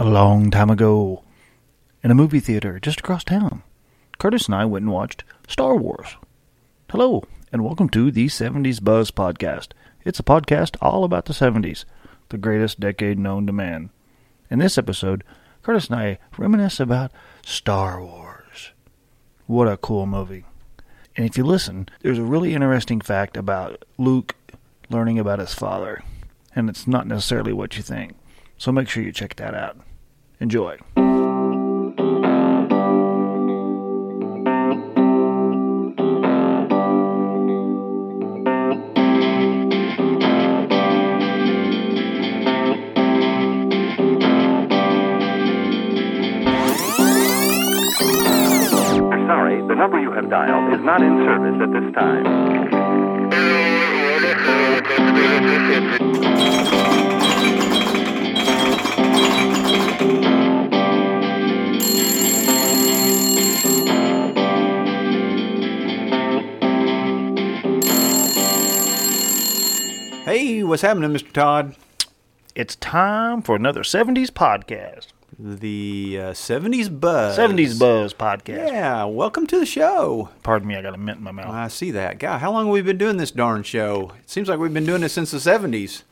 A long time ago, in a movie theater just across town, Curtis and I went and watched Star Wars. Hello, and welcome to the 70s Buzz Podcast. It's a podcast all about the 70s, the greatest decade known to man. In this episode, Curtis and I reminisce about Star Wars. What a cool movie. And if you listen, there's a really interesting fact about Luke learning about his father. And it's not necessarily what you think. So make sure you check that out. Enjoy. Sorry, the number you have dialed is not in service at this time. Hey, what's happening, Mr. Todd? It's time for another 70s podcast. The uh, 70s Buzz. 70s Buzz podcast. Yeah, welcome to the show. Pardon me, I got a mint in my mouth. I see that. God, how long have we been doing this darn show? It seems like we've been doing this since the 70s.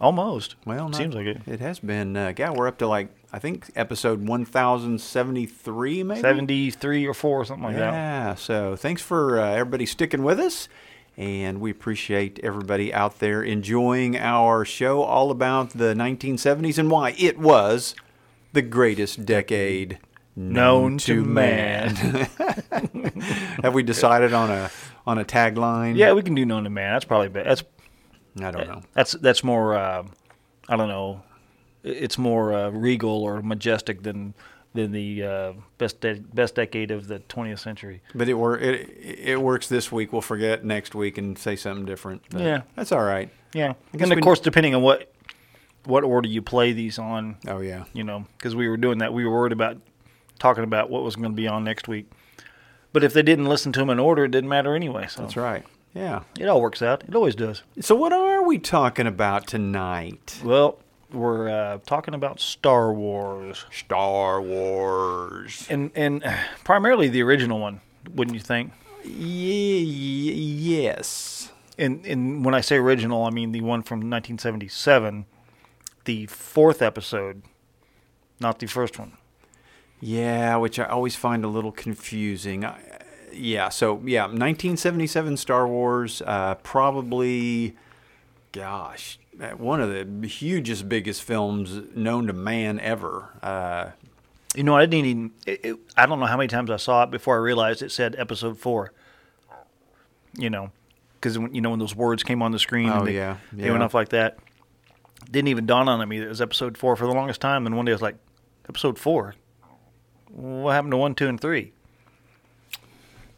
Almost. Well, not- seems like it. It has been. Uh, God, we're up to like, I think, episode 1073, maybe? 73 or 4 or something like that. Yeah, so thanks for uh, everybody sticking with us. And we appreciate everybody out there enjoying our show all about the 1970s and why it was the greatest decade Known to man. Have we decided on a on a tagline? Yeah, we can do known to man. That's probably better. That's I don't know. that's that's more uh, I don't know. It's more uh, regal or majestic than than the uh, best de- best decade of the 20th century. But it wor- it it works this week. We'll forget next week and say something different. Yeah. that's all right. Yeah, and of course, depending on what what order you play these on, Oh yeah. you know, because we were doing that, we were worried about talking about what was going to be on next week. But if they didn't listen to them in order, it didn't matter anyway. So That's right. Yeah. it all works out. It always does. So what are we talking about tonight? Well, we're uh, talking about Star Wars, Star Wars. and and primarily the original one, wouldn't you think? Ye- ye- yes. And and when I say original, I mean the one from 1977, the fourth episode, not the first one. Yeah, which I always find a little confusing. I, yeah, so yeah, 1977 Star Wars, uh, probably, gosh, one of the hugest, biggest films known to man ever. Uh, You know, I didn't even. It, it, I don't know how many times I saw it before I realized it said episode four. You know, because you know when those words came on the screen, Oh, and they, yeah, they went off like that. Didn't even dawn on me that it was episode four for the longest time. And one day I was like, episode four. What happened to one, two, and three?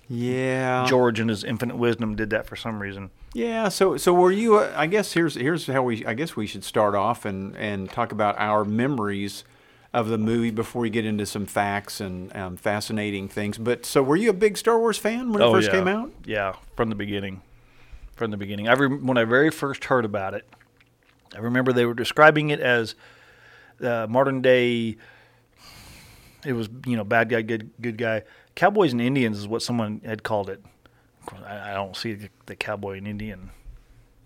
yeah, George, and his infinite wisdom, did that for some reason. Yeah. So, so were you? Uh, I guess here's here's how we. I guess we should start off and and talk about our memories of the movie before we get into some facts and um, fascinating things. But so, were you a big Star Wars fan when it first Oh, yeah. came out? Yeah, from the beginning. From the beginning. I rem- when I very first heard about it, I remember they were describing it as uh, modern day. It was you know bad guy, good good guy. Cowboys and Indians is what someone had called it. I, I don't see the, the cowboy and Indian.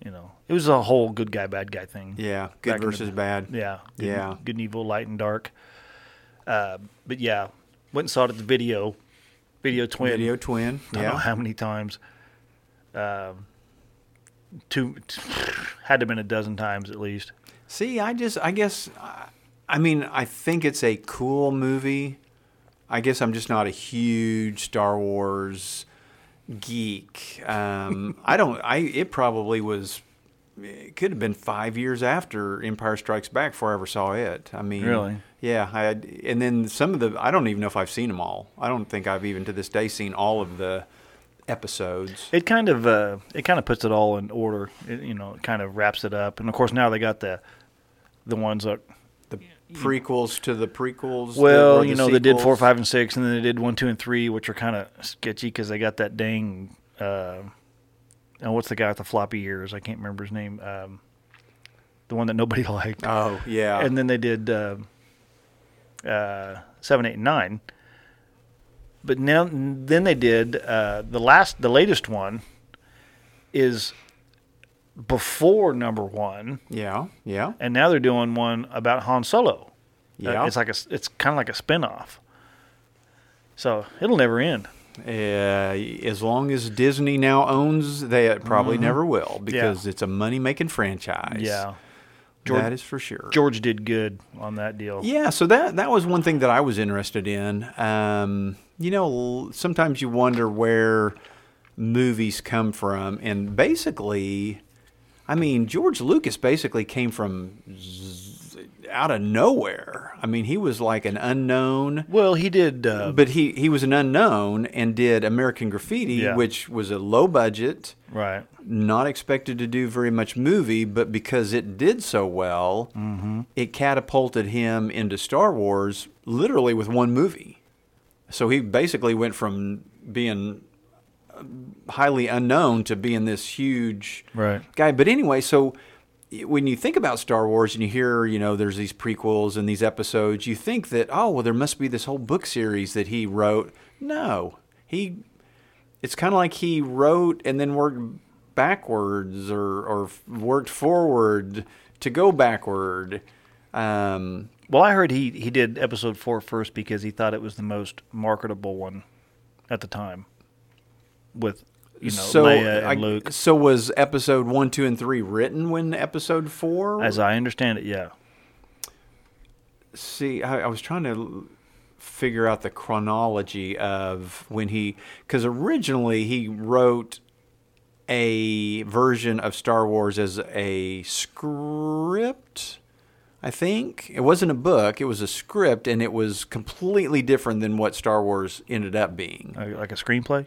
You know, it was a whole good guy, bad guy thing. Yeah, good in the- versus bad. Yeah. Good, Yeah. Good and evil, light and dark. Uh, but yeah, went and saw it at the video, video twin. Video twin. I don't know Yeah. how many times. Um, two had to have been a dozen times at least. See, I just, I guess, I- I mean, I think it's a cool movie. I guess I'm just not a huge Star Wars geek. Um, I don't. I it probably was. It could have been five years after Empire Strikes Back before I ever saw it. I mean, Really? Yeah. I had, and then some of the. I don't even know if I've seen them all. I don't think I've even to this day seen all of the episodes. It kind of uh, it kind of puts it all in order. It, you know, it kind of wraps it up. And of course, now they got the the ones that prequels to the prequels. well, you the know, they did four, five, and six, and then they did one, two, and three, which are kind of sketchy because they got that dang. Uh, oh, what's the guy with the floppy ears? I can't remember his name. Um, the one that nobody liked. Oh yeah. And then they did uh, uh, seven, eight, and nine. But now, then they did uh, the last, the latest one is before number one, Yeah, yeah, and now they're doing one about Han Solo. Uh, yeah. it's like a, it's kind of like a spin-off. So it'll never end. Uh, as long as Disney now owns, they it probably never will because it's a money-making franchise. Mm-hmm. Yeah, George- that is for sure. George did good on that deal. Yeah, so that that was one thing that I was interested in. Um, you know, sometimes you wonder where movies come from, and basically, I mean, George Lucas basically came from z- out of nowhere. I mean, he was like an unknown. Well, he did. Uh, But he, he was an unknown and did American Graffiti, Yeah. which was a low budget, right. not expected to do very much movie, but because it did so well, Mm-hmm. it catapulted him into Star Wars literally with one movie. So he basically went from being highly unknown to being this huge Right. guy. But anyway, so when you think about Star Wars and you hear, you know, there's these prequels and these episodes, you think that, oh, well, there must be this whole book series that he wrote. No, he. It's kind of like he wrote and then worked backwards or or worked forward to go backward. Um, Well, I heard he he did episode four first because he thought it was the most marketable one at the time. With you know so Leia and I- Luke, So was episode one, two, and three written when episode four? as I understand it, yeah. See, I, I was trying to figure out the chronology of when he, because originally he wrote a version of Star Wars as a script. I think it wasn't a book; it was a script, and it was completely different than what Star Wars ended up being. Like like a screenplay.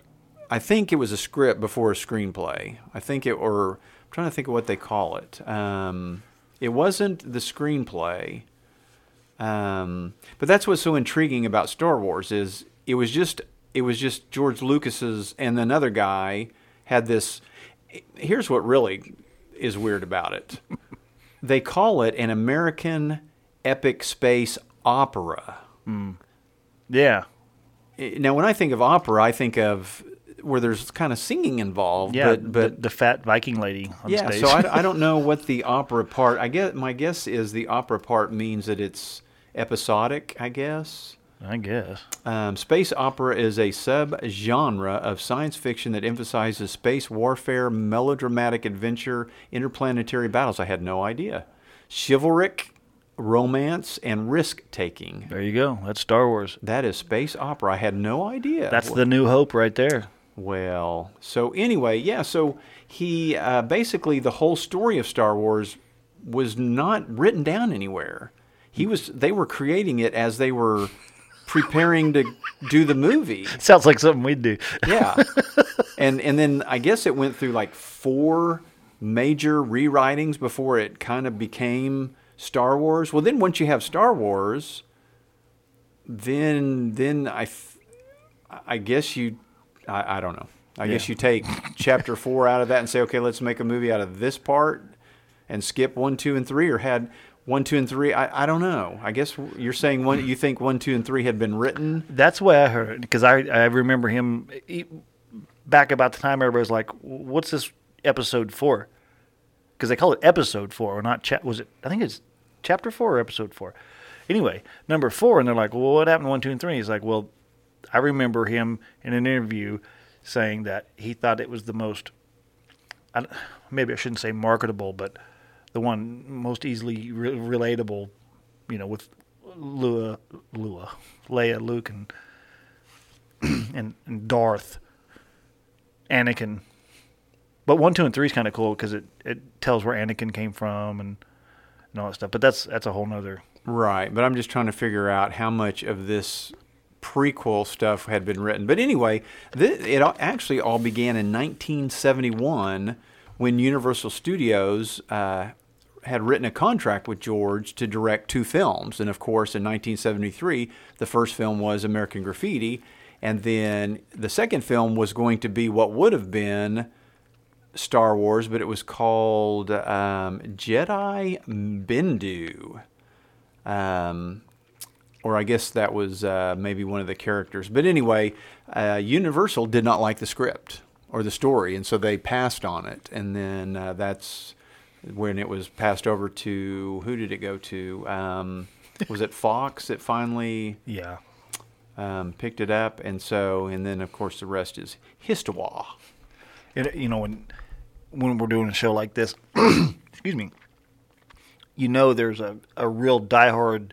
I think it was a script before a screenplay. I think it, or I'm trying to think of what they call it. Um, it wasn't the screenplay. Um, but that's what's so intriguing about Star Wars is it was just it was just George Lucas's and another guy had this. Here's what really is weird about it. they call it an American epic space opera. Yeah, Now, when I think of opera, I think of where there's kind of singing involved. yeah. but, but the, the fat Viking lady on yeah. stage. So I, I don't know what the opera part. I guess my guess is the opera part means that it's episodic. I guess. I guess. Um, space opera is a subgenre of science fiction that emphasizes space warfare, melodramatic adventure, interplanetary battles. I had no idea. Chivalric, romance, and risk taking. There you go. That's Star Wars. That is space opera. I had no idea. That's the New Hope right there. Well, so anyway, yeah, so he uh, basically the whole story of Star Wars was not written down anywhere. He was they were creating it as they were preparing to do the movie. Sounds like something we'd do. Yeah. and and then I guess it went through like four major rewritings before it kind of became Star Wars. Well, then once you have Star Wars, then then I I guess you I, I don't know. I guess you take chapter 4 out of that and say, "Okay, let's make a movie out of this part." And skip one, two, and three, or had one, two, and three. I, I don't know. I guess you're saying one. You think one, two, and three had been written. That's way I heard because I I remember him he, back about the time everybody was like, "What's this episode for?" Because they call it episode four, or not. Cha- was it? I think it's chapter four or episode four. Anyway, number four, and they're like, "Well, what happened to one, two, and three? He's like, "Well, I remember him in an interview saying that he thought it was the most. I, maybe I shouldn't say marketable, but the one most easily re- relatable, you know, with Lua, Lua, Leia, Luke, and and, and Darth, Anakin. But one, two, and three is kind of cool because it, it tells where Anakin came from and and all that stuff. But that's that's a whole nother. Right, but I'm just trying to figure out how much of this prequel stuff had been written. But anyway, th- it actually all began in 1971 when Universal Studios uh, had written a contract with George to direct two films. And of course, in 1973, the first film was American Graffiti. And then the second film was going to be what would have been Star Wars, but it was called um, Jedi Bendu. Um, or I guess that was uh, maybe one of the characters. But anyway, uh, Universal did not like the script or the story, and so they passed on it. And then uh, that's when it was passed over to who did it go to? Um, was it Fox that finally Yeah. um, picked it up? And so, and then of course the rest is history. It, you know, when when we're doing a show like this, excuse me, you know, there's a, a real diehard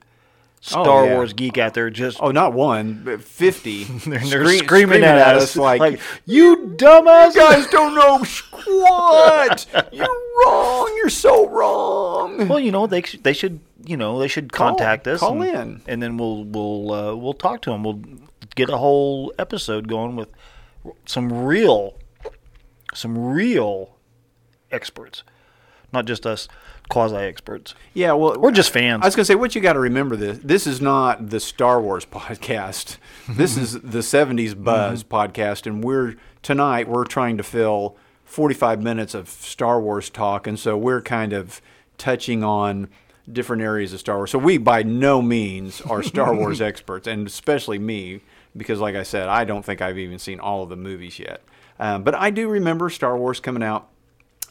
Star Oh, yeah. Wars geek out there just Oh, not one, but fifty. they're, they're scream- screaming, at, us like, you dumbass You guys don't know squat. You're wrong. You're so wrong. Well, you know, they they should you know they should Call- contact us. call and, in. and then we'll we'll uh, we'll talk to them. We'll get a whole episode going with some real some real experts, not just us quasi experts. Yeah, well, We're just fans. I was gonna say what you got to remember this. This is not the Star Wars podcast. This is the '70s Buzz Mm-hmm. podcast, and we're tonight we're trying to fill 45 minutes of Star Wars talk, and so we're kind of touching on different areas of Star Wars. So we by no means are Star Wars experts, and especially me, because like I said, I don't think I've even seen all of the movies yet. Um, but I do remember Star Wars coming out.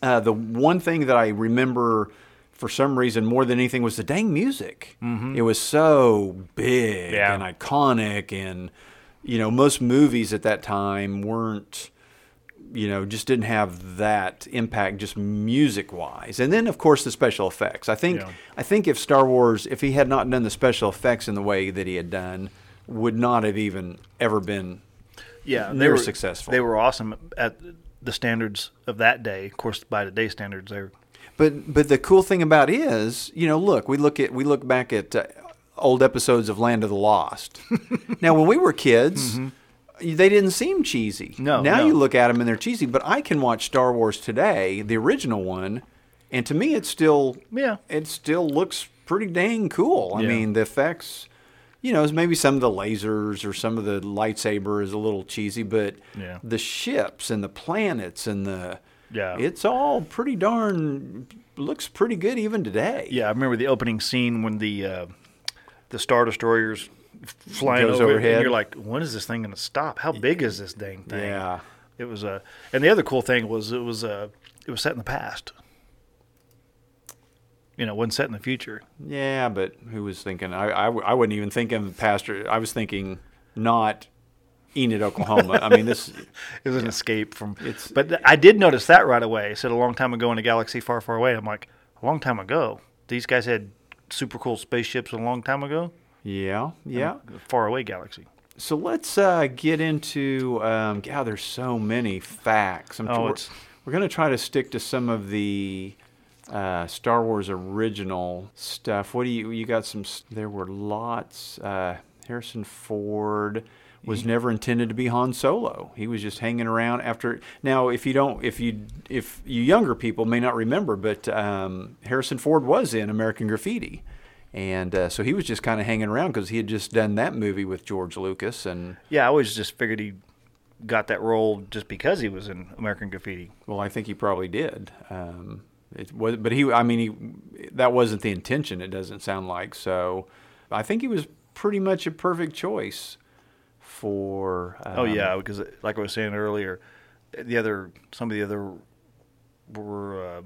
Uh, the one thing that I remember for some reason more than anything was the dang music. It was so big Yeah. and iconic, and you know most movies at that time weren't, you know, just didn't have that impact just music wise. And then of course the special effects. I think Yeah. I think if Star Wars, if he had not done the special effects in the way that he had done, would not have even ever been Yeah, they were successful. They were awesome at the standards of that day. Of course, by today's standards, they're But but the cool thing about it is, you know, look, we look at we look back at uh, old episodes of Land of the Lost. now, when we were kids, they didn't seem cheesy. Mm-hmm. No, Now no. you look at them and they're cheesy. But I can watch Star Wars today, the original one, and to me, it still Yeah. it still looks pretty dang cool. I Yeah. mean, the effects. You know, maybe some of the lasers or some of the lightsaber is a little cheesy, but Yeah. the ships and the planets and the Yeah. it's all pretty darn looks pretty good even today. Yeah, I remember the opening scene when the uh, the star destroyers flying over, overhead. and you're like, when is this thing going to stop? How big is this dang thing? Yeah. it was a. and the other cool thing was it was uh, it was set in the past. You know, wasn't set in the future. Yeah, but who was thinking? I, I wouldn't even think of the Pastor. I was thinking not Enid, Oklahoma. I mean, this. is an escape from. It's- but th- I did notice that right away. It said a long time ago in a galaxy far, far away. I'm like, a long time ago. These guys had super cool spaceships a long time ago. Yeah, yeah. Far away galaxy. So let's uh, get into. Um, God, there's so many facts. I'm Oh, it's- we're going to try to stick to some of the uh, Star Wars original stuff. What do you? You got some? There were lots. Uh, Harrison Ford was never intended to be Han Solo. He was just hanging around after. Now, if you don't, if you, if you younger people may not remember, but um, Harrison Ford was in American Graffiti. And uh, so he was just kind of hanging around because he had just done that movie with George Lucas, and Yeah, I always just figured he got that role just because he was in American Graffiti. Well, I think he probably did. Um, it was, but he, I mean, he, that wasn't the intention. It doesn't sound like so. I think he was pretty much a perfect choice for. Um, oh yeah, because like I was saying earlier, the other some of the other were uh,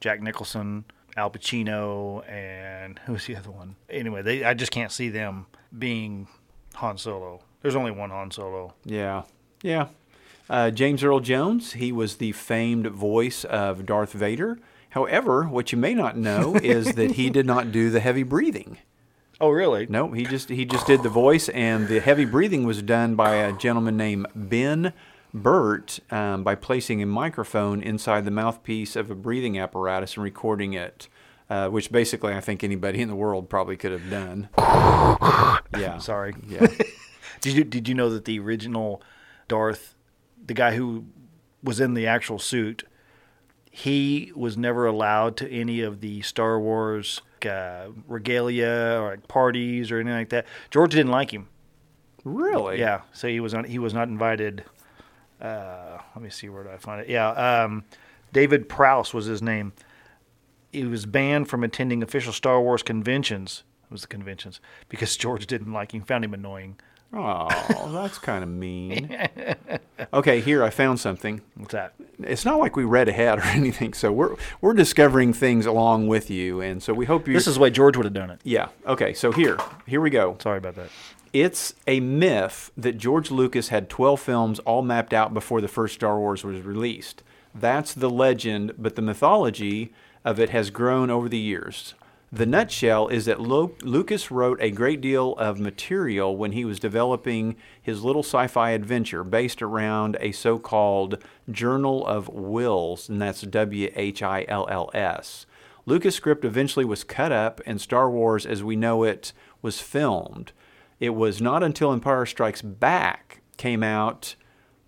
Jack Nicholson, Al Pacino, and who's the other one? Anyway, they I just can't see them being Han Solo. There's only one Han Solo. Yeah, yeah. Uh, James Earl Jones. He was the famed voice of Darth Vader. However, what you may not know is that he did not do the heavy breathing. Oh really? No, he just he just did the voice, and the heavy breathing was done by a gentleman named Ben Burtt um, by placing a microphone inside the mouthpiece of a breathing apparatus and recording it, uh, which basically I think anybody in the world probably could have done. Yeah, Sorry. Yeah, Did you did you know that the original Darth, the guy who was in the actual suit, he was never allowed to any of the Star Wars uh, regalia or like parties or anything like that. George didn't like him. really. Yeah, so he was not he was not invited. Uh, let me see where do I find it. Yeah, um, David Prowse was his name. He was banned from attending official Star Wars conventions It was the conventions because George didn't like him, found him annoying. Oh, that's kind of mean. Okay, here I found something. What's that? It's not like we read ahead or anything, so we're we're discovering things along with you, and so we hope you. This is the way George would have done it. yeah. Okay, so here here we go. Sorry about that. It's a myth that George Lucas had 12 films all mapped out before the first Star Wars was released. That's the legend, but the mythology of it has grown over the years. The nutshell is that Lu- Lucas wrote a great deal of material when he was developing his little sci fi adventure based around a so called Journal of Whills, and that's W H I L L S. Lucas' script eventually was cut up, and Star Wars as we know it was filmed. It was not until Empire Strikes Back came out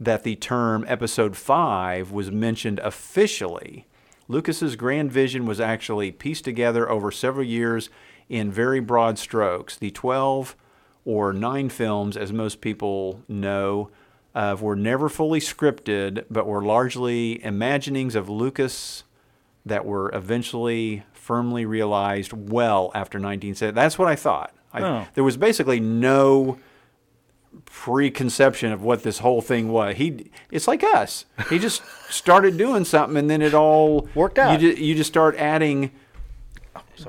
that the term Episode 5 was mentioned officially. Lucas's grand vision was actually pieced together over several years in very broad strokes. The 12 or 9 films, as most people know, uh, were never fully scripted, but were largely imaginings of Lucas that were eventually firmly realized well after 1970. That's what I thought. I, Oh. There was basically no preconception of what this whole thing was. He, it's like us. He just started doing something, and then it all Worked out. You, you just start adding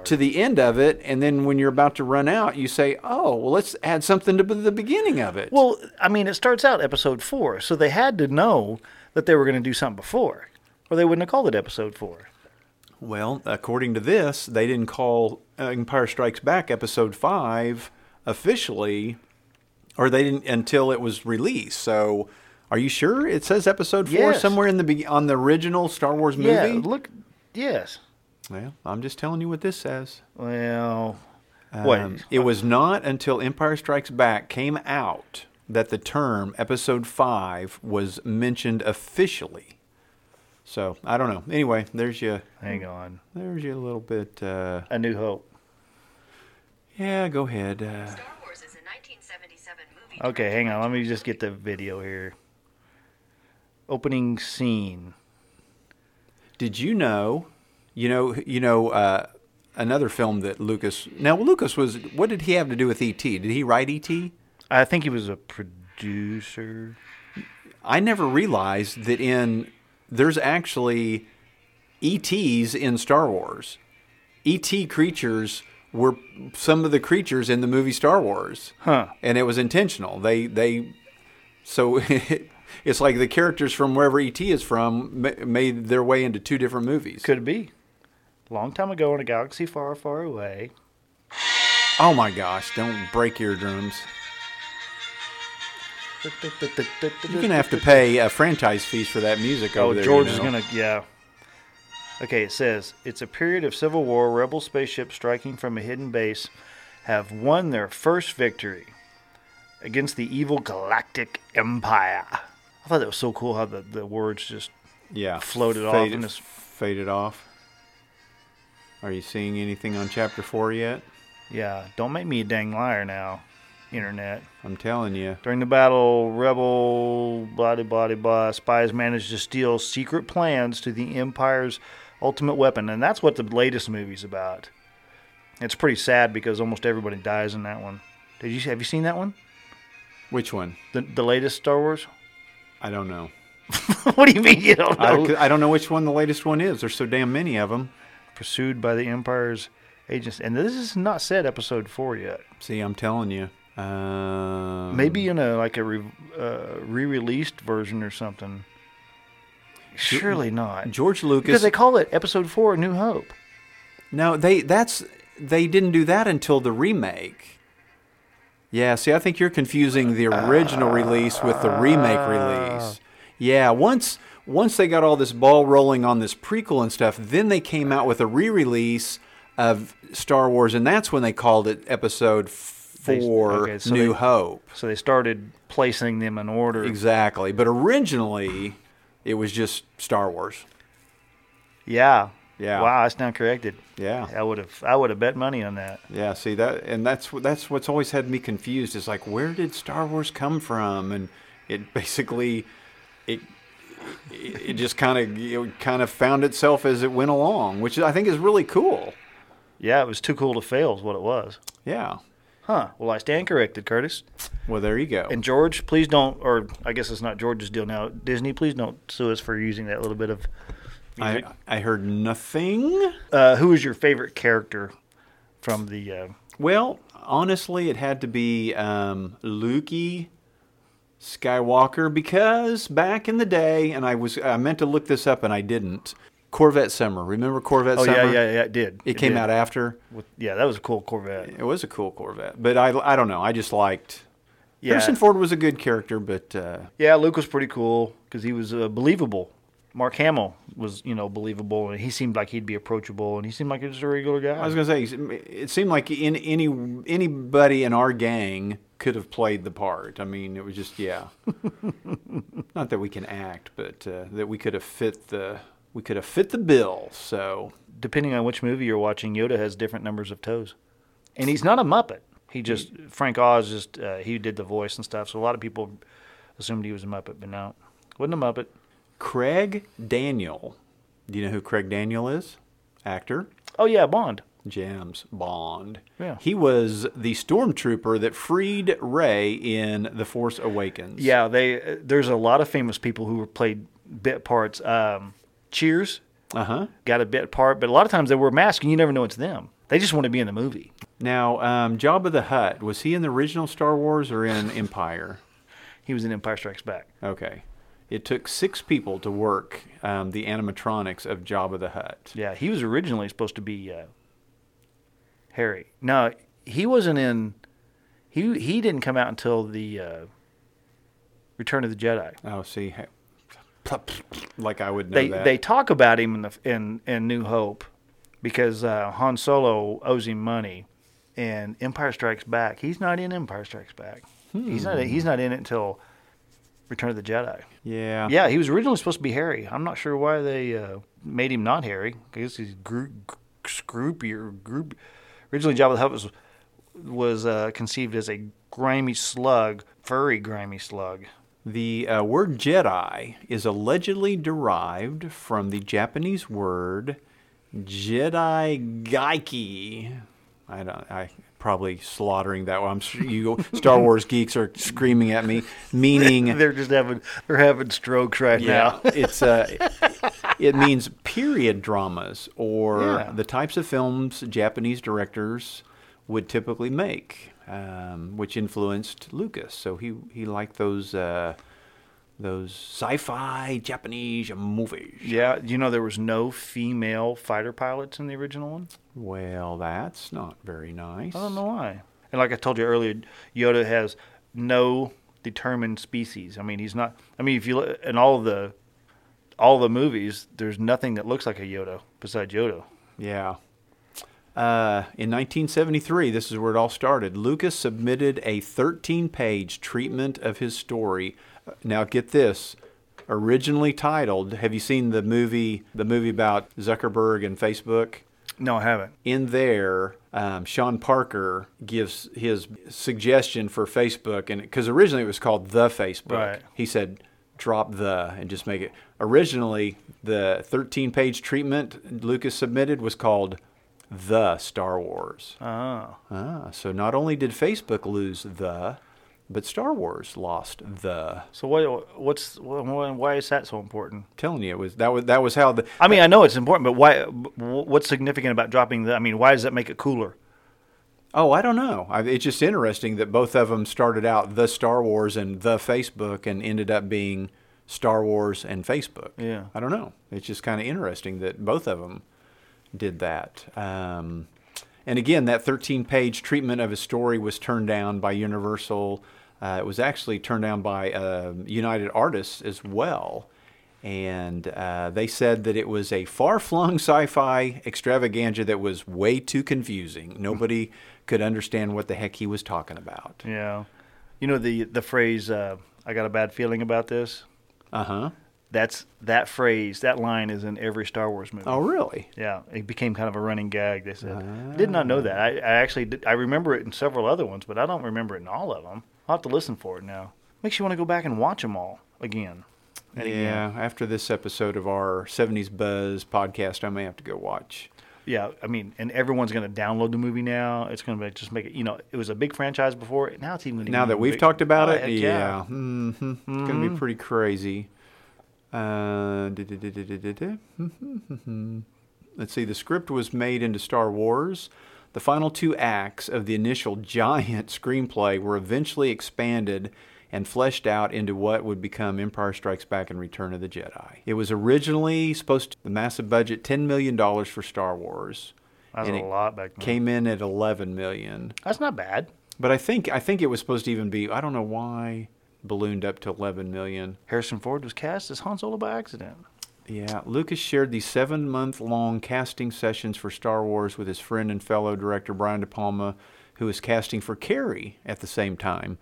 to the end of it, and then when you're about to run out, you say, "Oh, well, let's add something to the beginning of it." Well, I mean, it starts out episode four, so they had to know that they were going to do something before, or they wouldn't have called it episode four. Well, according to this, they didn't call Empire Strikes Back Episode Five officially, or they didn't until it was released. So, are you sure it says Episode Four Yes. somewhere in the be- on the original Star Wars movie? Yeah, look, yes. Well, I'm just telling you what this says. Well, Um, what? It was not until Empire Strikes Back came out that the term Episode Five was mentioned officially. So I don't know. Anyway, there's you. Hang on. There's you a little bit. Uh, A New Hope. yeah, go ahead. Uh, Okay, hang on. Let me just get the video here. Opening scene. did you know? You know. You know. Uh, another film that Lucas. Now Lucas was. What did he have to do with ET? Did he write ET? I think he was a producer. I never realized that in there's actually ETs in Star Wars. ET creatures were some of the creatures in the movie Star Wars. Huh. And it was intentional. They they so it's like the characters from wherever ET is from ma- made their way into two different movies. Could be? Long time ago in a galaxy far, far away. Oh my gosh, don't break eardrums. You're going to have to pay a franchise fees for that music oh, over Oh, there. George you is gonna yeah. Okay, it says it's a period of civil war. Rebel spaceships striking from a hidden base have won their first victory against the evil galactic empire. I thought that was so cool how the, the words just yeah floated off faded, in this- faded off are you seeing anything on chapter four yet yeah. Don't make me a dang liar now, internet. i'm telling you During the battle, rebel blah blah blah blah spies managed to steal secret plans to the Empire's ultimate weapon, and that's what the latest movie's about. It's pretty sad because almost everybody dies in that one. Did you have you seen that one? which one The the latest Star Wars? i don't know what do you mean you don't I, know? don't, I don't know which one the latest one is there's so damn many of them Pursued by the Empire's agents, and this is not said episode four yet. see i'm telling you um, Maybe in a like a re, uh, re-released version or something. Surely not. george lucas Because they call it episode four, New Hope. no they that's they didn't do that until the remake yeah see i think you're confusing the original release with the remake release yeah once once they got all this ball rolling on this prequel and stuff then they came out with a re-release of star wars and that's when they called it episode They- four okay, so new they- hope So they started placing them in order. exactly but originally it was just star wars Yeah. Yeah. Wow, that's stand corrected. yeah I would have I would have bet money on that. Yeah, see that, and that's what- that's what's always had me confused. Is like, where did Star Wars come from? And it basically, it it, it just kind of know, kind of found itself as it went along, which I think is really cool. Yeah, it was too cool to fail is what it was. Yeah. Huh. Well, I stand corrected, Curtis. Well, there you go. And George, please don't, or I guess it's not George's deal now. Disney, please don't sue us for using that little bit of. I, I heard nothing. Uh, who is your favorite character from the? Uh, Well, honestly, it had to be um, Lukey Skywalker because back in the day, and I was I meant to look this up and I didn't. Corvette Summer. Remember Corvette oh Summer? yeah, yeah, yeah, it did. It, came did. out after. With, yeah, that was a cool Corvette. It was a cool Corvette, but I I don't know. I just liked. Yeah. Harrison Ford was a good character, but uh, Yeah, Luke was pretty cool because he was uh, believable. Mark Hamill was, you know, believable, and he seemed like he'd be approachable, and he seemed like he was a regular guy. I was gonna say it seemed like in any anybody in our gang could have played the part. I mean, it was just yeah. Not that we can act, but uh, that we could have fit the we could have fit the bill. So Depending on which movie you're watching, Yoda has different numbers of toes, and he's not a Muppet. He just Frank Oz just uh, he did the voice and stuff, so a lot of people assumed he was a Muppet, but no, wasn't a Muppet. Craig Daniel, do you know who Craig Daniel is? Actor. Oh yeah, Bond. James Bond. Yeah. He was the stormtrooper that freed Rey in The Force Awakens. Yeah, they uh, there's a lot of famous people who played bit parts. Um, Cheers Uh huh. got a bit part, but a lot of times they wear masks and you never know it's them. They just want to be in the movie. Now, um, Jabba the Hutt was he in the original Star Wars or in Empire? He was in Empire Strikes Back. Okay. It took six people to work um, the animatronics of Jabba the Hutt. Yeah, he was originally supposed to be uh, hairy. No, he wasn't in. He he didn't come out until the uh, Return of the Jedi. Oh, see, like I would know They that. they talk about him in the in in New Hope because uh, Han Solo owes him money, and Empire Strikes Back. He's not in Empire Strikes Back. He's not he's not in it until Return of the Jedi. yeah. Yeah, he was originally supposed to be hairy. I'm not sure why they uh, made him not hairy. I guess he's gro- or Group. Originally, Jabba the Hutt was was uh, conceived as a grimy slug, furry grimy slug. The uh, word Jedi is allegedly derived from the Japanese word Jedi Gaiki. I don't. I probably slaughtering that one. I'm sure you Star Wars geeks are screaming at me, meaning They're just having they're having strokes right Yeah, now. it's uh, it means period dramas or Yeah. the types of films Japanese directors would typically make, um, which influenced Lucas. So he he liked those uh, those sci-fi Japanese movies. yeah, you know there was no female fighter pilots in the original one. Well, that's not very nice. I don't know why. And like I told you earlier, Yoda has no determined species. I mean, he's not. I mean, if you look in all the all the movies, there's nothing that looks like a Yoda besides Yoda. Yeah. Uh, in 1973, this is where it all started. Lucas submitted a 13 page treatment of his story. Now, get this. Originally titled, have you seen the movie, the movie about Zuckerberg and Facebook? No, I haven't. In there, um, Sean Parker gives his suggestion for Facebook, and because originally it was called the Facebook, Right. he said drop the and just make it. Originally, the 13 page treatment Lucas submitted was called the Star Wars. Oh, Ah, so not only did Facebook lose the, but Star Wars lost the. so what? What's why why is that so important? telling you, it was that was that was how the I mean, I know it's important, but why? What's significant about dropping the? I mean, why does that make it cooler? Oh, I don't know. I, it's just interesting that both of them started out the Star Wars and the Facebook and ended up being Star Wars and Facebook. Yeah. I don't know. It's just kind of interesting that both of them did that. Um, and again, that 13 page treatment of his story was turned down by Universal. Uh, it was actually turned down by uh, United Artists as well. And uh, they said that it was a far flung sci fi extravaganza that was way too confusing. Nobody could understand what the heck he was talking about. Yeah, you know the the phrase uh, "I got a bad feeling about this." Uh huh. That's that phrase. That line is in every Star Wars movie. Oh, really? Yeah, it became kind of a running gag. They said, I "Did not know that." I, I actually did, I remember it in several other ones, but I don't remember it in all of them. I'll have to listen for it now. Makes you want to go back and watch them all again. and again. Yeah, after this episode of our 70s Buzz podcast, I may have to go watch Yeah, I mean, and everyone's going to download the movie now. It's going to just make it. You know, it was a big franchise before. Now it's even Now that we've big- talked about Oh, it, heck yeah, hmm it's going to Mm-hmm. be pretty crazy. Uh. Let's see. The script was made into Star Wars. The final two acts of the initial giant screenplay were eventually expanded and fleshed out into what would become Empire Strikes Back and Return of the Jedi. It was originally supposed to the massive budget, ten million dollars for Star Wars. That's and a it lot back then. Came in at eleven million. That's not bad. But I think I think it was supposed to even be I don't know why ballooned up to 11 million. Harrison Ford was cast as Han Solo by accident. Yeah, Lucas shared the seven-month-long casting sessions for Star Wars with his friend and fellow director Brian De Palma, who was casting for Carrie at the same time.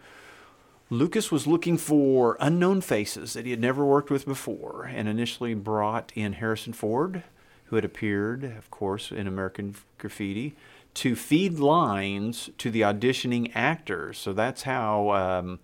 Lucas was looking for unknown faces that he had never worked with before, and initially brought in Harrison Ford, who had appeared, of course, in American Graffiti, to feed lines to the auditioning actors. So that's how um,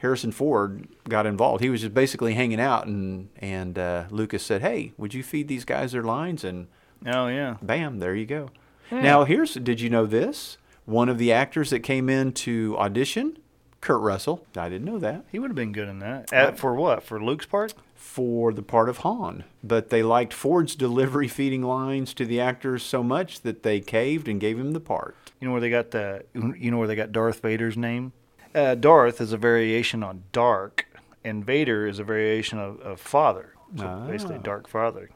Harrison Ford got involved. He was just basically hanging out, and and uh, Lucas said, "Hey, would you feed these guys their lines?" And Oh yeah. bam, there you go. Now here's did you know this? One of the actors that came in to audition, Kurt Russell. I didn't know that He would have been good in that. Uh, for what? For Luke's part? for the part of Han, but they liked Ford's delivery feeding lines to the actors so much that they caved and gave him the part. You know where they got the? You know where they got Darth Vader's name? Uh, Darth is a variation on dark, and Vader is a variation of, of father. So basically, Ah. dark father.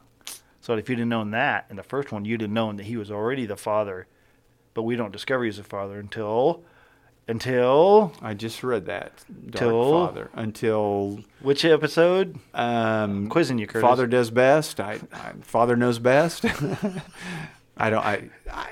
So if you'd have known that in the first one, you'd have known that he was already the father, but we don't discover he's a father until until I just read that. Dark Till- Father until which episode? um, quizzing you, Curtis. Father does best. I, I Father knows best. I don't. I, I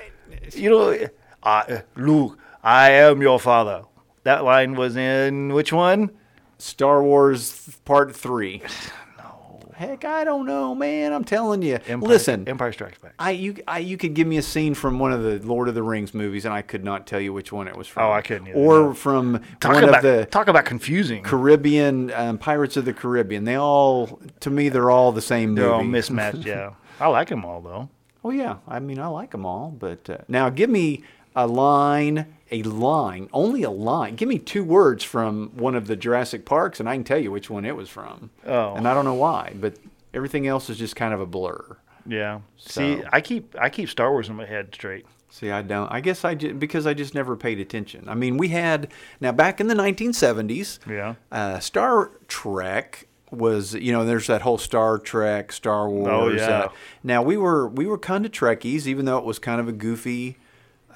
You know, I, Luke, I am your father. That line was in which one? Star Wars Part Three. No. Heck, I don't know, man. I'm telling you. Empire, Listen, Empire Strikes Back. I you I you could give me a scene from one of the Lord of the Rings movies, and I could not tell you which one it was from. Oh, I couldn't either, Or no. from Talk one about of the talk about confusing. Caribbean um, Pirates of the Caribbean. They all, to me, they're all the same movie. They're all mismatched. Yeah, I like them all though. Oh yeah, I mean I like them all, but uh, now give me a line, a line, only a line. Give me two words from one of the Jurassic Parks, and I can tell you which one it was from. Oh. and I don't know why, but everything else is just kind of a blur. Yeah. See, I keep I keep Star Wars in my head straight. See, I don't. I guess I just, because I just never paid attention. I mean, we had now back in the 1970s. Yeah. Uh, Star Trek was, you know, there's that whole Star Trek, Star Wars. Oh, yeah. Uh, now we were we were kind of Trekkies, even though it was kind of a goofy.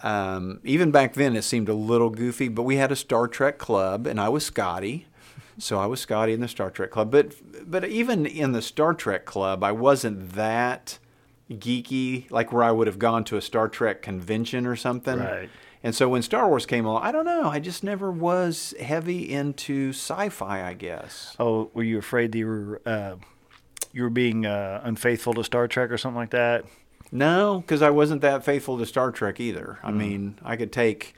Um, even back then, it seemed a little goofy, but we had a Star Trek club, and I was Scotty. So I was Scotty in the Star Trek club, but but even in the Star Trek club, I wasn't that geeky, like where I would have gone to a Star Trek convention or something. Right. And so when Star Wars came along, I don't know, I just never was heavy into sci-fi. I guess. Oh, were you afraid that you were uh, you were being uh, unfaithful to Star Trek or something like that? No, because I wasn't that faithful to Star Trek either. I mean, I could take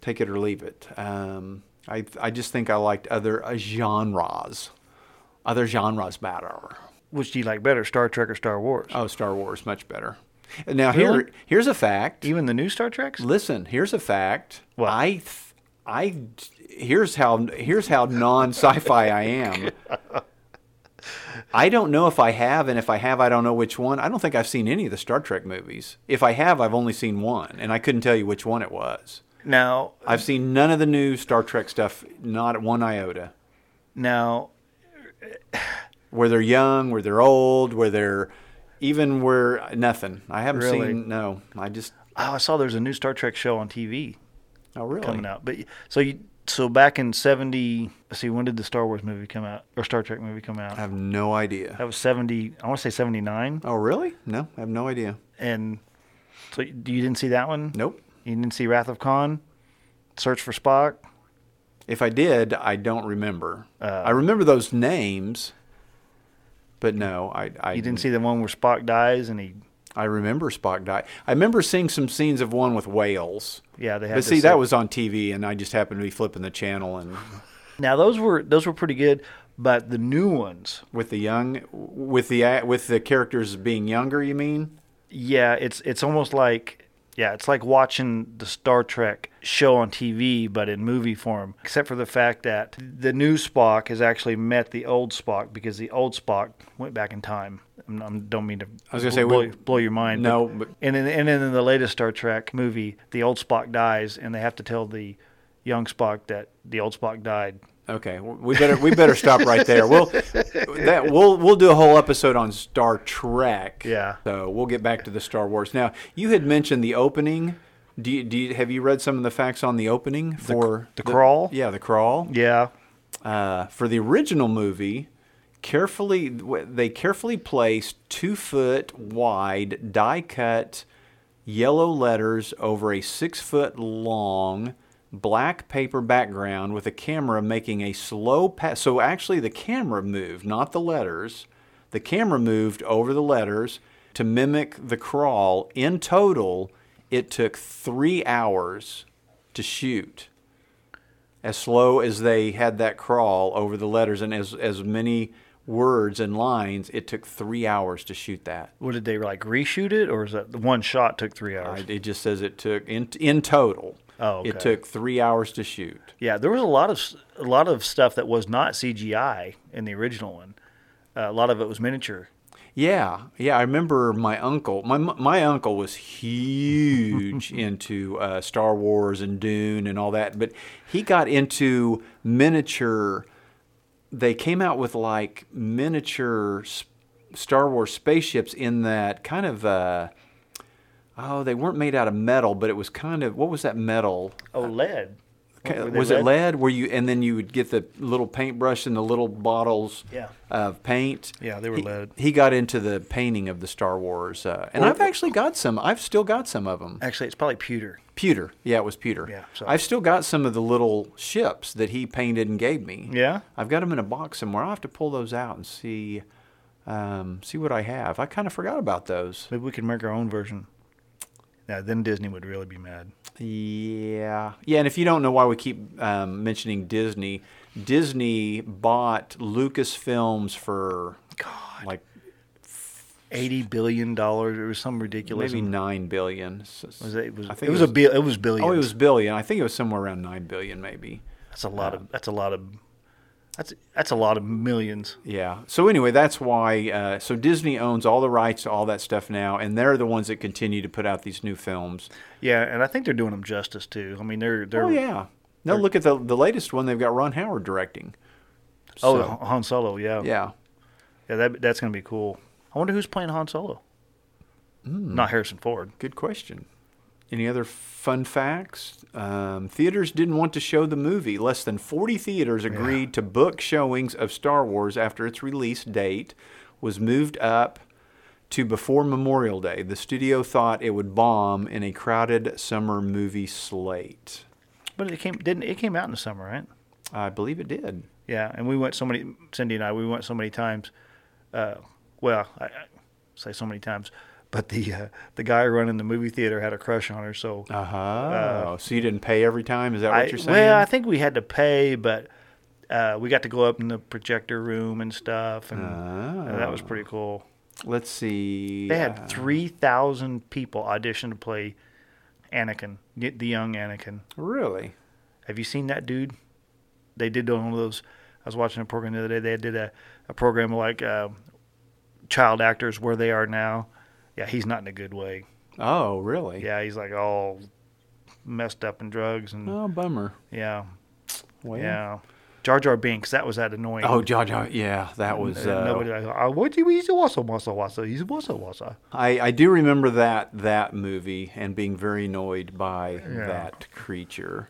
take it or leave it. Um, I I just think I liked other uh, genres, other genres better. Which do you like better, Star Trek or Star Wars? Oh, Star Wars much better. Now Really? here here's a fact. Even the new Star Treks? Listen, here's a fact. What? I th- I here's how here's how non sci-fi I am. I don't know if I have, and if I have, I don't know which one. I don't think I've seen any of the Star Trek movies. If I have, I've only seen one, and I couldn't tell you which one it was. Now, I've seen none of the new Star Trek stuff, not one iota. now, Where they're young, where they're old, where they're even where nothing. I haven't Really? seen. No, I just. oh, I saw there's a new Star Trek show on TV Oh, really? coming out. But so you so back in seventy. Let's see, when did the Star Wars movie come out or Star Trek movie come out? I have no idea. That was seventy. I want to say seventy nine. Oh, really? No, I have no idea. And so you you didn't see that one? Nope. You didn't see Wrath of Khan? Search for Spock? If I did, I don't remember. Uh, I remember those names, but no, I. I You didn't see the one where Spock dies and he I remember Spock die. I remember seeing some scenes of one with whales. yeah they had But see, that was on TV, and I just happened to be flipping the channel, and now those were those were pretty good, but the new ones with the young, with the with the characters being younger. You mean? Yeah, it's it's almost like yeah, it's like watching the Star Trek show on TV, but in movie form. Except for the fact that the new Spock has actually met the old Spock because the old Spock went back in time. I don't mean to. I was gonna say, blow, we- blow your mind. No, but- and then, and then in the latest Star Trek movie, the old Spock dies, and they have to tell the young Spock that the old Spock died. Okay, we better we better stop right there. We'll that we'll we'll do a whole episode on Star Trek. Yeah. So we'll get back to the Star Wars. Now you had mentioned the opening. Do you, do you, have you read some of the facts on the opening for the crawl? Yeah, the crawl. Yeah, Uh, for the original movie, carefully they carefully placed two foot wide die cut yellow letters over a six foot long black paper background with a camera making a slow pass. So actually, the camera moved, not the letters. The camera moved over the letters to mimic the crawl. In total, it took three hours to shoot as slow as they had that crawl over the letters and as as many words and lines, it took three hours to shoot that. what did they like reshoot it, or is that the one shot took three hours? I- It just says it took in in total. Oh, okay. It took three hours to shoot. Yeah, there was a lot of a lot of stuff that was not CGI in the original one. Uh, a lot of it was miniature. Yeah, yeah. I remember my uncle. My my uncle was huge into uh, Star Wars and Dune and all that, but he got into miniature. They came out with like miniature Star Wars spaceships in that kind of. Uh, oh, they weren't made out of metal, but it was kind of what was that metal? Oh, lead. Were was it lead? Where you and then you would get the little paintbrush and the little bottles Yeah. of paint. Yeah, they were he, lead. He got into the painting of the Star Wars, uh, and I've actually got some. I've still got some of them. Actually, it's probably pewter. Pewter, yeah, it was pewter. Yeah, so- I've still got some of the little ships that he painted and gave me. Yeah? I've got them in a box somewhere. I'll have to pull those out and see, um, see what I have. I kind of forgot about those. Maybe we could make our own version. Yeah, then Disney would really be mad. Yeah, yeah, and if you don't know why we keep um, mentioning Disney, Disney bought Lucasfilms for God, like eighty billion dollars. It was some ridiculous. maybe nine billion. Was it? It was. I think It think was, a bill. It was billions. Oh, it was billion. I think it was somewhere around nine billion, maybe. That's a lot of. That's a lot of. That's that's a lot of millions. Yeah. So anyway, that's why. Uh, so Disney owns all the rights to all that stuff now, and they're the ones that continue to put out these new films. Yeah, and I think they're doing them justice too. I mean, they're they're. oh yeah. No, look at the the latest one. They've got Ron Howard directing. Oh, So, Han Solo. Yeah. yeah. Yeah. That that's gonna be cool. I wonder who's playing Han Solo. Hmm. Not Harrison Ford. Good question. Any other fun facts? Um, theaters didn't want to show the movie. Less than 40 theaters agreed to book showings of Star Wars after its release date was moved up to before Memorial Day. The studio thought it would bomb in a crowded summer movie slate. But it came didn't it came out in the summer, right? I believe it did. Yeah, and we went so many. Cindy and I, we went so many times. Uh, well, I, I say so many times, but the uh, the guy running the movie theater had a crush on her. So Uh-huh. so you didn't pay every time? Is that I, what you're saying? well, I think we had to pay, but uh, we got to go up in the projector room and stuff, and uh, that was Oh. pretty cool. Let's see. They uh, had three thousand people audition to play Anakin, the young Anakin. Really? Have you seen that dude? They did one of those. I was watching a program the other day. They did a, a program like uh, child actors where they are now. Yeah, he's not in a good way. Oh, really? Yeah, he's like all messed up in drugs and Oh, bummer. yeah, Well, yeah. Jar Jar Binks, that was that annoying. Oh, Jar Jar. Yeah, that was. Uh, Uh, nobody like, oh, what do he's a wassa wassa wassa. He's a wassa wassa. I, I do remember that that movie and being very annoyed by Yeah. that creature.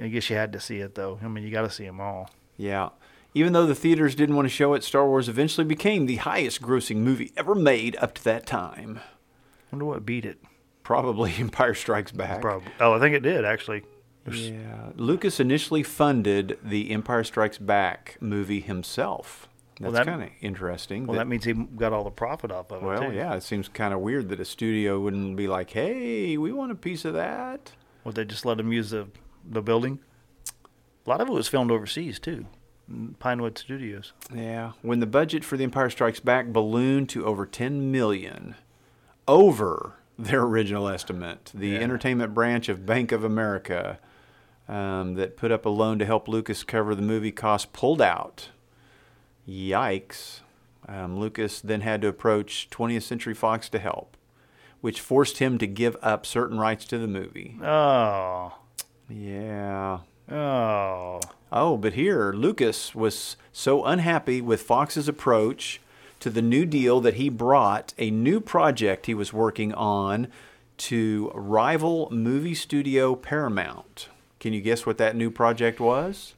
I guess you had to see it though. I mean, you got to see them all. Yeah. Even though the theaters didn't want to show it, Star Wars eventually became the highest grossing movie ever made up to that time. Wonder what beat it. Probably Empire Strikes Back. Probably. Oh, I think it did actually. Was- Yeah. Lucas initially funded the Empire Strikes Back movie himself. Well, That's that- kind of interesting. Well, that means he got all the profit off of it. well, yeah, it seems kind of weird that a studio wouldn't be like, "Hey, we want a piece of that." Would they just let him use the the building? A lot of it was filmed overseas too, Pinewood Studios. Yeah. When the budget for The Empire Strikes Back ballooned to over 10 million, over their original estimate. The Yeah. entertainment branch of Bank of America um, that put up a loan to help Lucas cover the movie costs pulled out. Yikes. Um, Lucas then had to approach 20th Century Fox to help, which forced him to give up certain rights to the movie. Oh. Yeah. Oh. Oh, but here, Lucas was so unhappy with Fox's approach to the new deal that he brought a new project he was working on to rival movie studio Paramount. Can you guess what that new project was?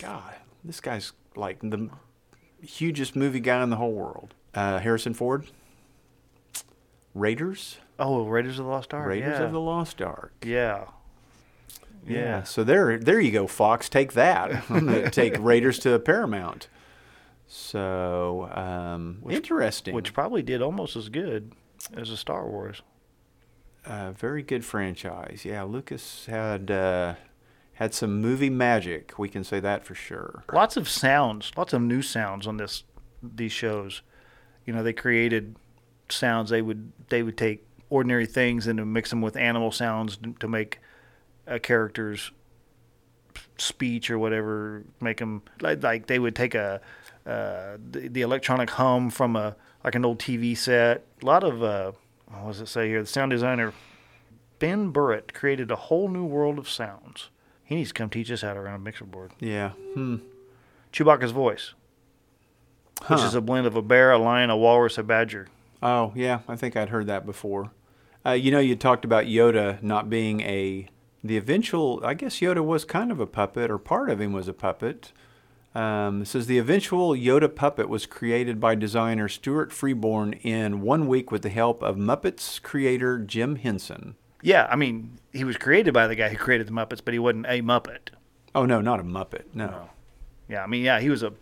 God, this guy's like the hugest movie guy in the whole world. Uh, Harrison Ford? Raiders? Oh, Raiders of the Lost Ark. Raiders yeah. of the Lost Ark. Yeah. Yeah. So there, there you go, Fox. Take that. I'm take Raiders to Paramount. So um, interesting. Which probably did almost as good as a Star Wars. uh, very good franchise. Yeah, Lucas had uh, had some movie magic. We can say that for sure. Lots of sounds, lots of new sounds on this these shows. You know, they created sounds. They would they would take ordinary things and mix them with animal sounds to make a character's speech or whatever. Make them like, like they would take a uh, the, the electronic hum from a like an old TV set. A lot of uh, what does it say here? The sound designer Ben Burtt created a whole new world of sounds. He needs to come teach us how to run a mixer board. Yeah. Hmm. Chewbacca's voice, which is a blend of a bear, a lion, a walrus, a badger. Oh, yeah. I think I'd heard that before. Uh, you know, you talked about Yoda not being a the eventual. I guess Yoda was kind of a puppet, or part of him was a puppet. Um, it says the eventual Yoda puppet was created by designer Stuart Freeborn in one week with the help of Muppets creator Jim Henson. Yeah, I mean, he was created by the guy who created the Muppets, but he wasn't a Muppet. Oh no, not a Muppet. No. Yeah, I mean, yeah, he was a.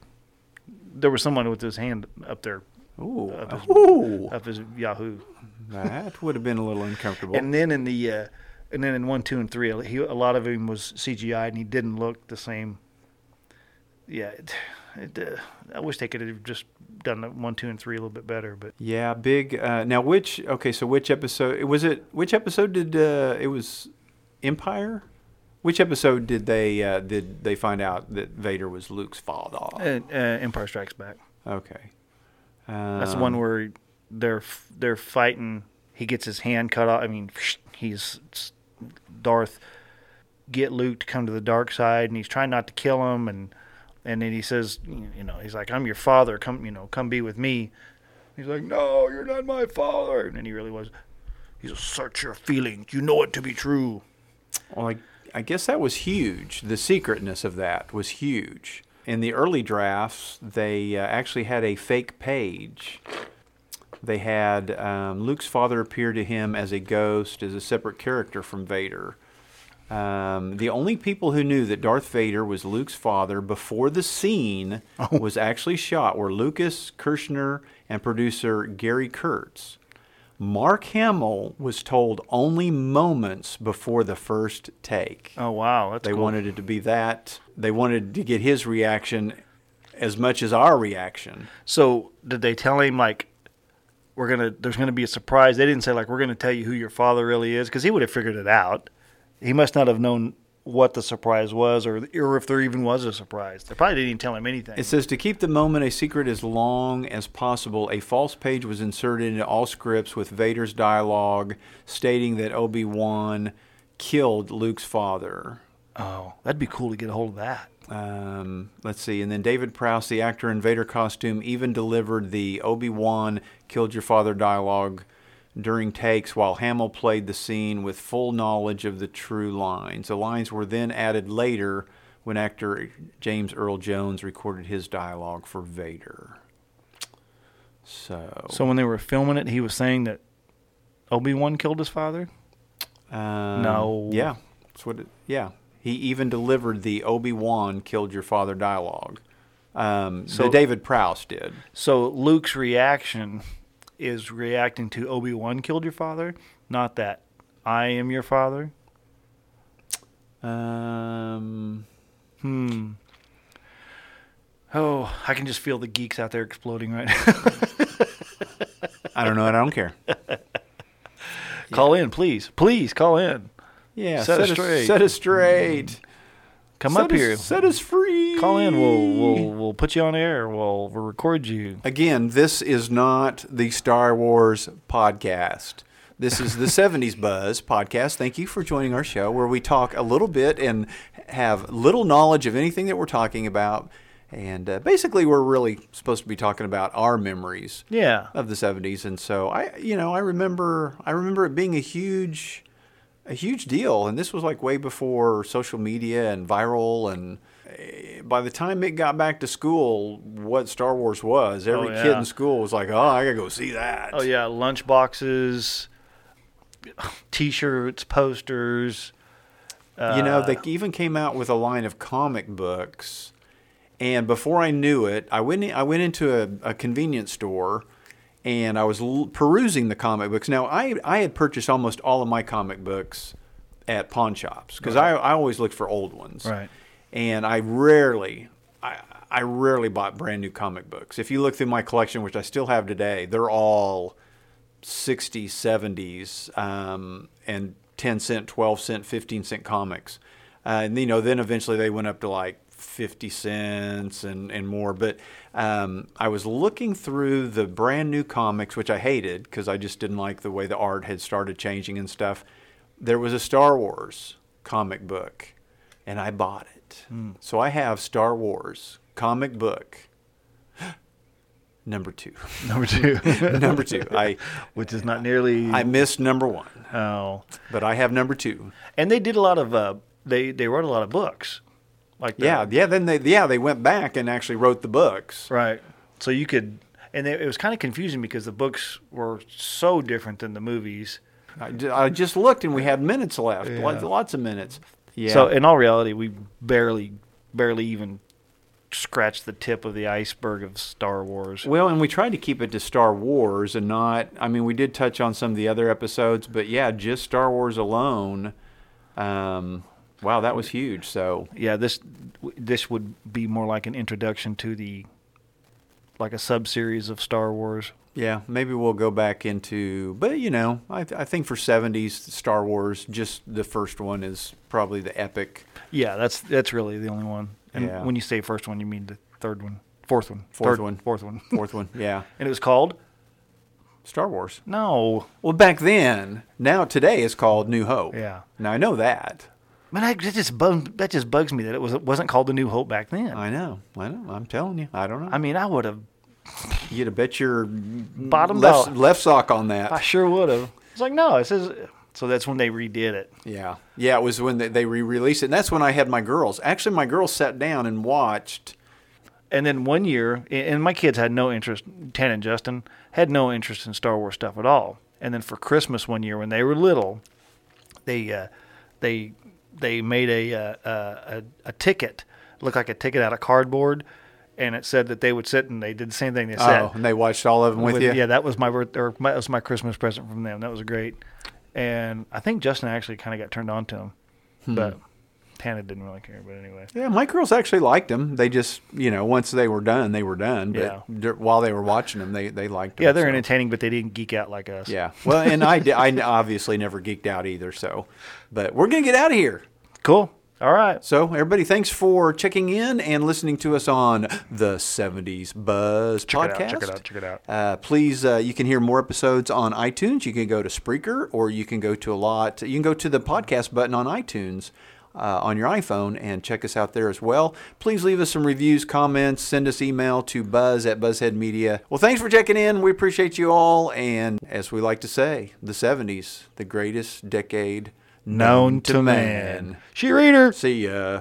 There was someone with his hand up there, Ooh. Up his- Ooh. up his Yahoo. that would have been a little uncomfortable. And then in the, uh, and then in one, two, and three, he a lot of him was CGI, and he didn't look the same. Yeah, it, it, uh, I wish they could have just done the one, two, and three a little bit better, but Yeah, big. Uh, now, which? Okay, so which episode was it? Which episode did uh, it was Empire? Which episode did they uh, did they find out that Vader was Luke's father? uh, uh, Empire Strikes Back. Okay, That's the one Um, where they're they're fighting. He gets his hand cut off. I mean, he's Darth get Luke to come to the dark side, and he's trying not to kill him, and and then he says, you know, he's like, "I'm your father. Come, you know, come be with me." He's like, "No, you're not my father," and he really was. He's a search your feelings. You know it to be true. Well, I, I guess that was huge. The secretness of that was huge. In the early drafts, they uh, actually had a fake page. They had um, Luke's father appear to him as a ghost, as a separate character from Vader. Um, the only people who knew that Darth Vader was Luke's father before the scene was actually shot were Lucas Kershner and producer Gary Kurtz. Mark Hamill was told only moments before the first take. Oh wow, that's They cool. wanted it to be that. They wanted to get his reaction as much as our reaction. So did they tell him like we're gonna there's gonna be a surprise? They didn't say like we're gonna tell you who your father really is because he would have figured it out. He must not have known what the surprise was or or if there even was a surprise. They probably didn't even tell him anything. It says to keep the moment a secret as long as possible, a false page was inserted into all scripts with Vader's dialogue stating that Obi Wan killed Luke's father. oh, that'd be cool to get a hold of that. Um, let's see. And then David Prowse, the actor in Vader costume, even delivered the Obi Wan killed your father dialogue during takes while Hamill played the scene with full knowledge of the true lines. The lines were then added later when actor James Earl Jones recorded his dialogue for Vader. So, So when they were filming it, he was saying that Obi Wan killed his father. um, No. Yeah. That's what it, yeah. He even delivered the Obi Wan killed your father dialogue. Um, So- so David Prowse did. So Luke's reaction is reacting to Obi Wan killed your father, not that I am your father. Um, Hmm. Oh, I can just feel the geeks out there exploding right now. I don't know. and I don't care. Call in, please. Please call in. Yeah, Set us us straight. Set us straight. Come set up us, here. Set us free. Call in. We'll we'll we'll put you on air. We'll we'll record you. Again, this is not the Star Wars podcast. This is the 70s Buzz podcast. Thank you for joining our show where we talk a little bit and have little knowledge of anything that we're talking about. And uh, basically, we're really supposed to be talking about our memories Yeah. of the 70s. And so I, you know, I remember, I remember it being a huge, a huge deal. And this was like way before social media and viral. And eh, by the time it got back to school, what Star Wars was, every Oh, kid in school was like, oh, I gotta go see that. Oh yeah, lunch boxes, T-shirts, posters. you know, Uh, they even came out with a line of comic books. And before I knew it, I went in, I went into a, a convenience store and I was l- perusing the comic books. Now, I I had purchased almost all of my comic books at pawn shops because I, I always look for old ones. Right. And I rarely I I rarely bought brand new comic books. If you look through my collection, which I still have today, they're all 60s, 70s, um, and 10 cent, 12 cent, 15 cent comics. Uh, and, you know, then eventually they went up to like 50 cents and, and more. But um, I was looking through the brand new comics, which I hated because I just didn't like the way the art had started changing and stuff. There was a Star Wars comic book, and I bought it. So I have Star Wars comic book number two. number two, number two. I which is not nearly. I missed number one, oh, but I have number two. and they did a lot of. Uh, they they wrote a lot of books, like the- Yeah, yeah. Then they yeah they went back and actually wrote the books. right. So you could, and it was kind of confusing because the books were so different than the movies. I, I just looked and we had minutes left, Yeah. lots, lots of minutes. Yeah. So in all reality, we barely barely even scratched the tip of the iceberg of Star Wars. well, and we tried to keep it to Star Wars and not. I mean, we did touch on some of the other episodes, but yeah, just Star Wars alone. Um, wow, that was huge. So yeah, this this would be more like an introduction to the like a sub series of Star Wars. Yeah, maybe we'll go back into, but you know, I, I think for '70s Star Wars, just the first one is probably the epic. Yeah, that's that's really the only one. And Yeah. when you say first one, you mean the third one, fourth one, Fourth third- one. fourth one, Fourth one, yeah, and it was called Star Wars. no. Well, back then, now today is called New Hope. Yeah. Now I know that. Man, I, that just bugs, that just bugs me that it was it wasn't called the New Hope back then. I know. I know. I'm telling you. I don't know. I mean, I would have You'd have bet your bottom left, dollar. left sock on that. I sure would have. It's like no, it says. So that's when they redid it. Yeah. Yeah, it was when they, they re-released it. And that's when I had my girls. Actually, my girls sat down and watched. And then one year, and my kids had no interest. Tan and Justin had no interest in Star Wars stuff at all. And then for Christmas one year, when they were little, they uh, they they made a, uh, a a ticket look like a ticket out of cardboard, and it said that they would sit and they did the same thing they said. Oh, and they watched all of them with, you? Yeah, that was my birth or my, that was my Christmas present from them. That was great. And I think Justin actually kind of got turned on to them, Hmm. but Tana didn't really care. But anyway. Yeah, my girls actually liked them. They just, you know, once they were done, they were done. But Yeah. while they were watching them, they, they liked them. Yeah, they're so. entertaining, but they didn't geek out like us. Yeah. Well, and I, I obviously never geeked out either. So, but we're going to get out of here. Cool. All right. So, everybody, thanks for checking in and listening to us on the 70s Buzz Check podcast. it out. Check it out. Check it out. Uh, please, uh, you can hear more episodes on iTunes. You can go to Spreaker, or you can go to a lot. You can go to the podcast button on iTunes uh, on your iPhone and check us out there as well. Please leave us some reviews, comments, send us email to buzz at Buzzhead Media. Well, thanks for checking in. We appreciate you all. And as we like to say, the 70s, the greatest decade Known to man. She reader. See ya.